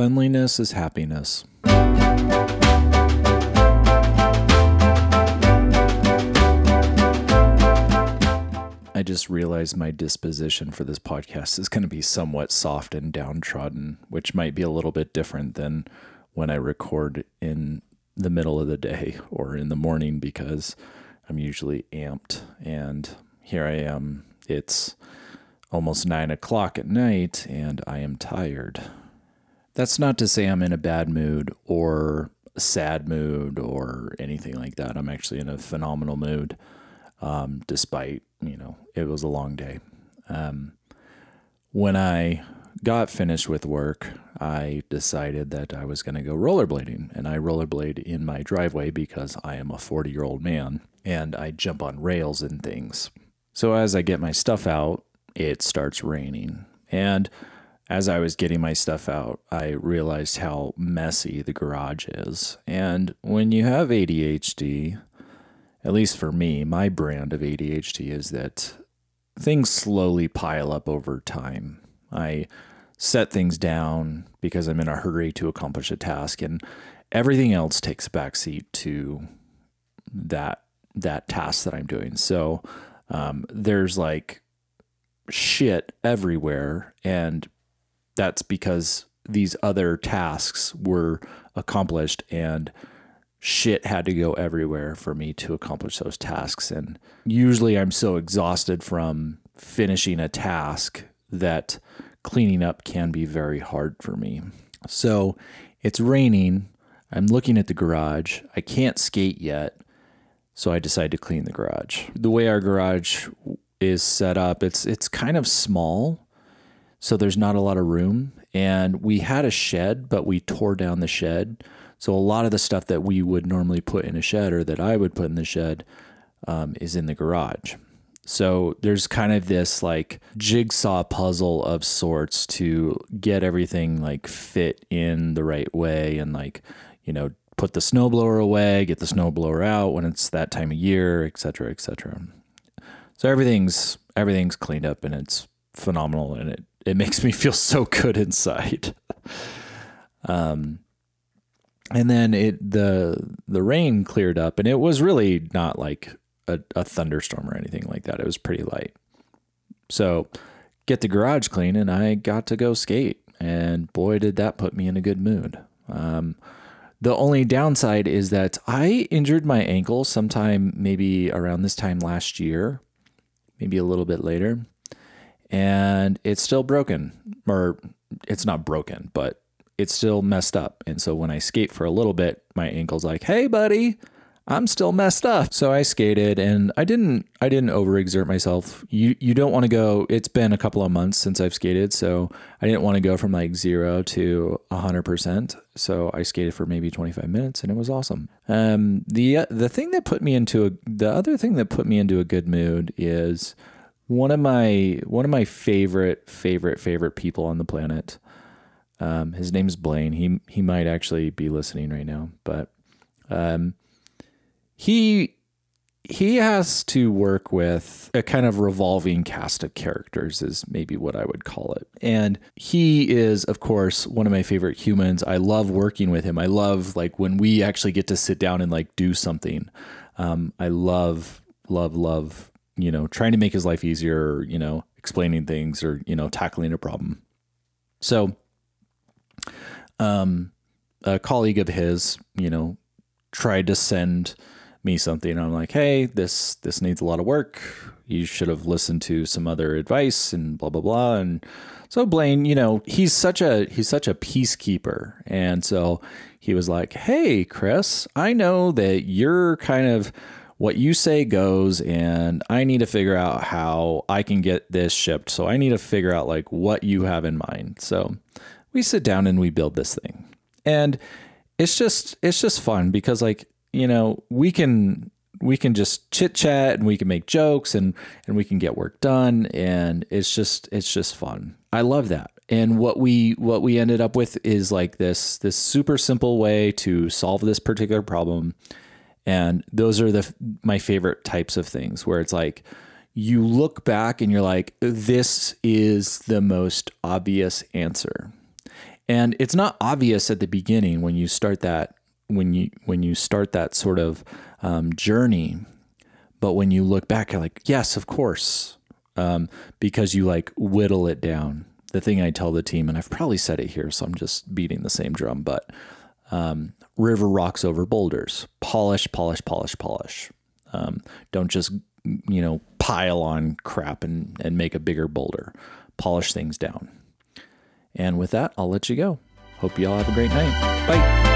Cleanliness is happiness. I just realized my disposition for this podcast is going to be somewhat soft and downtrodden, which might be a little bit different than when I record in the middle of the day or in the morning because I'm usually amped. And here I am. It's almost nine o'clock at night and I am tired. That's not to say I'm in a bad mood or sad mood or anything like that. I'm actually in a phenomenal mood, um, despite, you know, it was a long day. Um, when I got finished with work, I decided that I was going to go rollerblading. And I rollerblade in my driveway because I am a 40 year old man and I jump on rails and things. So as I get my stuff out, it starts raining. And as I was getting my stuff out, I realized how messy the garage is. And when you have ADHD, at least for me, my brand of ADHD is that things slowly pile up over time. I set things down because I'm in a hurry to accomplish a task, and everything else takes a backseat to that that task that I'm doing. So um, there's like shit everywhere, and that's because these other tasks were accomplished and shit had to go everywhere for me to accomplish those tasks. And usually I'm so exhausted from finishing a task that cleaning up can be very hard for me. So it's raining. I'm looking at the garage. I can't skate yet. So I decide to clean the garage. The way our garage is set up, it's it's kind of small. So there's not a lot of room. And we had a shed, but we tore down the shed. So a lot of the stuff that we would normally put in a shed or that I would put in the shed um, is in the garage. So there's kind of this like jigsaw puzzle of sorts to get everything like fit in the right way and like, you know, put the snowblower away, get the snowblower out when it's that time of year, et cetera, et cetera. So everything's everything's cleaned up and it's phenomenal and it, it makes me feel so good inside. um and then it the the rain cleared up and it was really not like a, a thunderstorm or anything like that. It was pretty light. So get the garage clean and I got to go skate. And boy, did that put me in a good mood. Um, the only downside is that I injured my ankle sometime maybe around this time last year, maybe a little bit later, and it's still broken. Or it's not broken, but it's still messed up. And so when I skate for a little bit, my ankle's like, hey, buddy, I'm still messed up. So I skated and I didn't I didn't overexert myself. You you don't want to go it's been a couple of months since I've skated, so I didn't want to go from like 0 to 100%. So I skated for maybe 25 minutes and it was awesome. Um the the thing that put me into a the other thing that put me into a good mood is one of my one of my favorite favorite favorite people on the planet. Um, his name's Blaine. He he might actually be listening right now, but um, he he has to work with a kind of revolving cast of characters is maybe what I would call it. And he is of course one of my favorite humans. I love working with him. I love like when we actually get to sit down and like do something. Um, I love love love, you know, trying to make his life easier, you know, explaining things or, you know, tackling a problem. So um a colleague of his, you know, tried to send me something I'm like, hey, this this needs a lot of work. You should have listened to some other advice and blah blah blah. And so Blaine, you know, he's such a he's such a peacekeeper. And so he was like, Hey, Chris, I know that you're kind of what you say goes and I need to figure out how I can get this shipped. So I need to figure out like what you have in mind. So we sit down and we build this thing. And it's just it's just fun because like you know, we can we can just chit chat and we can make jokes and and we can get work done and it's just it's just fun. I love that. And what we what we ended up with is like this this super simple way to solve this particular problem. And those are the my favorite types of things where it's like you look back and you're like this is the most obvious answer. And it's not obvious at the beginning when you start that when you when you start that sort of um, journey, but when you look back, you're like, yes, of course, um, because you like whittle it down. The thing I tell the team, and I've probably said it here, so I'm just beating the same drum, but um, river rocks over boulders, polish, polish, polish, polish. Um, don't just you know pile on crap and and make a bigger boulder. Polish things down. And with that, I'll let you go. Hope you all have a great night. Bye.